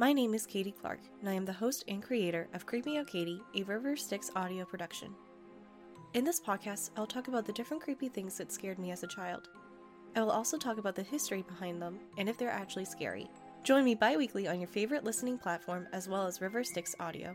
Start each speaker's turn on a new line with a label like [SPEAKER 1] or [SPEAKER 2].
[SPEAKER 1] My name is Katie Clark, and I am the host and creator of Creeping Out Katie, a River Styx audio production. In this podcast, I'll talk about the different creepy things that scared me as a child. I will also talk about the history behind them and if they're actually scary. Join me bi weekly on your favorite listening platform as well as River Styx Audio.